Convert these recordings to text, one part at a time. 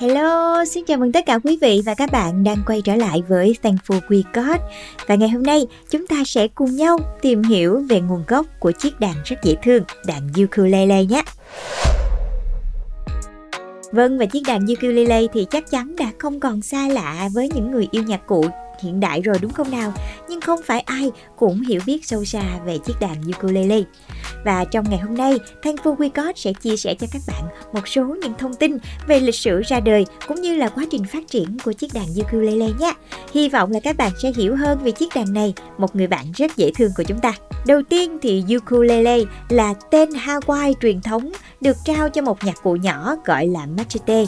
Hello, xin chào mừng tất cả quý vị và các bạn đang quay trở lại với Thankful We Got Và ngày hôm nay chúng ta sẽ cùng nhau tìm hiểu về nguồn gốc của chiếc đàn rất dễ thương, đàn ukulele nhé Vâng và chiếc đàn ukulele thì chắc chắn đã không còn xa lạ với những người yêu nhạc cụ hiện đại rồi đúng không nào? Không phải ai cũng hiểu biết sâu xa về chiếc đàn ukulele. Và trong ngày hôm nay, Thankful We Got sẽ chia sẻ cho các bạn một số những thông tin về lịch sử ra đời cũng như là quá trình phát triển của chiếc đàn ukulele nhé. Hy vọng là các bạn sẽ hiểu hơn về chiếc đàn này, một người bạn rất dễ thương của chúng ta. Đầu tiên thì ukulele là tên Hawaii truyền thống được trao cho một nhạc cụ nhỏ gọi là machete.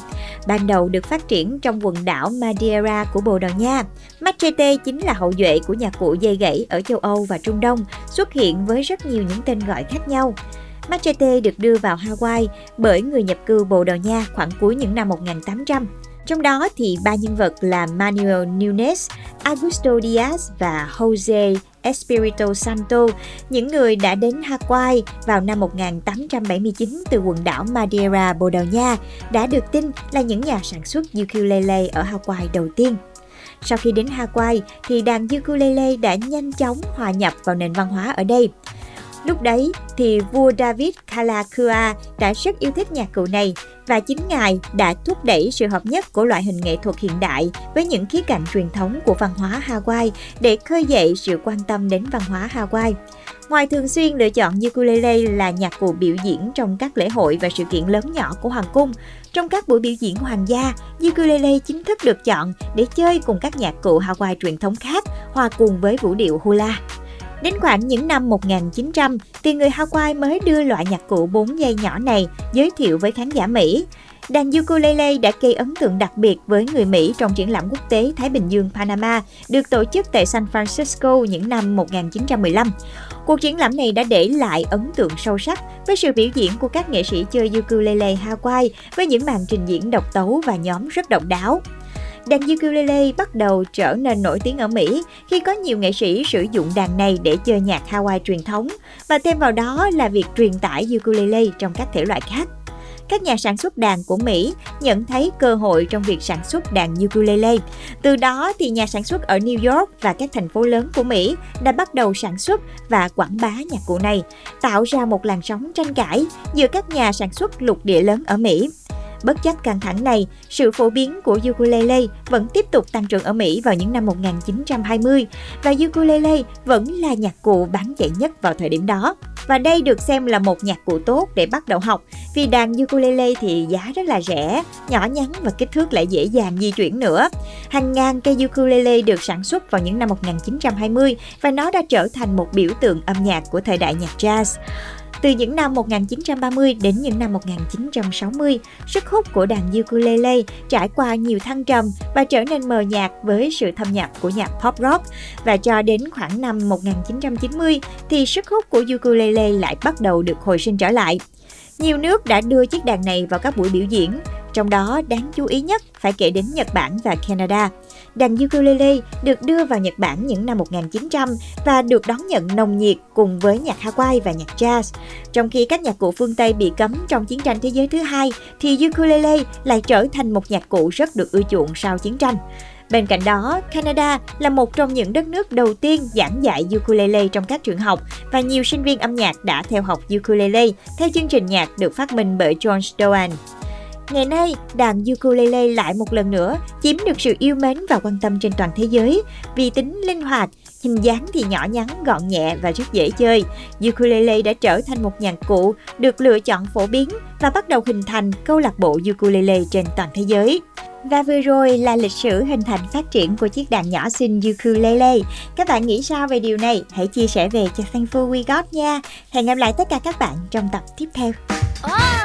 Ban đầu được phát triển trong quần đảo Madeira của Bồ Đào Nha. Machete chính là hậu duệ của nhạc cụ dây gãy ở châu Âu và Trung Đông, xuất hiện với rất nhiều những tên gọi khác nhau. Machete được đưa vào Hawaii bởi người nhập cư Bồ Đào Nha khoảng cuối những năm 1800. Trong đó thì ba nhân vật là Manuel Nunes, Augusto Diaz và Jose Espirito Santo, những người đã đến Hawaii vào năm 1879 từ quần đảo Madeira, Bồ Đào Nha, đã được tin là những nhà sản xuất ukulele ở Hawaii đầu tiên. Sau khi đến Hawaii thì đàn ukulele đã nhanh chóng hòa nhập vào nền văn hóa ở đây. Lúc đấy thì vua David Kalakua đã rất yêu thích nhạc cụ này và chính ngài đã thúc đẩy sự hợp nhất của loại hình nghệ thuật hiện đại với những khía cạnh truyền thống của văn hóa Hawaii để khơi dậy sự quan tâm đến văn hóa Hawaii. Ngoài thường xuyên lựa chọn ukulele là nhạc cụ biểu diễn trong các lễ hội và sự kiện lớn nhỏ của hoàng cung, trong các buổi biểu diễn hoàng gia, ukulele chính thức được chọn để chơi cùng các nhạc cụ Hawaii truyền thống khác, hòa cùng với vũ điệu hula. Đến khoảng những năm 1900 thì người Hawaii mới đưa loại nhạc cụ 4 dây nhỏ này giới thiệu với khán giả Mỹ. Đàn ukulele đã gây ấn tượng đặc biệt với người Mỹ trong triển lãm quốc tế Thái Bình Dương, Panama, được tổ chức tại San Francisco những năm 1915. Cuộc triển lãm này đã để lại ấn tượng sâu sắc với sự biểu diễn của các nghệ sĩ chơi ukulele Hawaii với những màn trình diễn độc tấu và nhóm rất độc đáo. Đàn ukulele bắt đầu trở nên nổi tiếng ở Mỹ khi có nhiều nghệ sĩ sử dụng đàn này để chơi nhạc Hawaii truyền thống và thêm vào đó là việc truyền tải ukulele trong các thể loại khác các nhà sản xuất đàn của Mỹ nhận thấy cơ hội trong việc sản xuất đàn ukulele. Từ đó thì nhà sản xuất ở New York và các thành phố lớn của Mỹ đã bắt đầu sản xuất và quảng bá nhạc cụ này, tạo ra một làn sóng tranh cãi giữa các nhà sản xuất lục địa lớn ở Mỹ. Bất chấp căng thẳng này, sự phổ biến của ukulele vẫn tiếp tục tăng trưởng ở Mỹ vào những năm 1920 và ukulele vẫn là nhạc cụ bán chạy nhất vào thời điểm đó. Và đây được xem là một nhạc cụ tốt để bắt đầu học vì đàn ukulele thì giá rất là rẻ, nhỏ nhắn và kích thước lại dễ dàng di chuyển nữa. Hàng ngàn cây ukulele được sản xuất vào những năm 1920 và nó đã trở thành một biểu tượng âm nhạc của thời đại nhạc jazz. Từ những năm 1930 đến những năm 1960, sức hút của đàn ukulele trải qua nhiều thăng trầm và trở nên mờ nhạt với sự thâm nhập của nhạc pop rock. Và cho đến khoảng năm 1990 thì sức hút của ukulele lại bắt đầu được hồi sinh trở lại. Nhiều nước đã đưa chiếc đàn này vào các buổi biểu diễn, trong đó đáng chú ý nhất phải kể đến Nhật Bản và Canada. Đàn ukulele được đưa vào Nhật Bản những năm 1900 và được đón nhận nồng nhiệt cùng với nhạc Hawaii và nhạc jazz. Trong khi các nhạc cụ phương Tây bị cấm trong chiến tranh thế giới thứ hai, thì ukulele lại trở thành một nhạc cụ rất được ưa chuộng sau chiến tranh. Bên cạnh đó, Canada là một trong những đất nước đầu tiên giảng dạy ukulele trong các trường học và nhiều sinh viên âm nhạc đã theo học ukulele theo chương trình nhạc được phát minh bởi John Stowan. Ngày nay, đàn ukulele lại một lần nữa chiếm được sự yêu mến và quan tâm trên toàn thế giới vì tính linh hoạt, hình dáng thì nhỏ nhắn, gọn nhẹ và rất dễ chơi. Ukulele đã trở thành một nhạc cụ được lựa chọn phổ biến và bắt đầu hình thành câu lạc bộ ukulele trên toàn thế giới. Và vừa rồi là lịch sử hình thành phát triển của chiếc đàn nhỏ xinh ukulele. Các bạn nghĩ sao về điều này? Hãy chia sẻ về cho Thankful We Got nha. Hẹn gặp lại tất cả các bạn trong tập tiếp theo. Oh!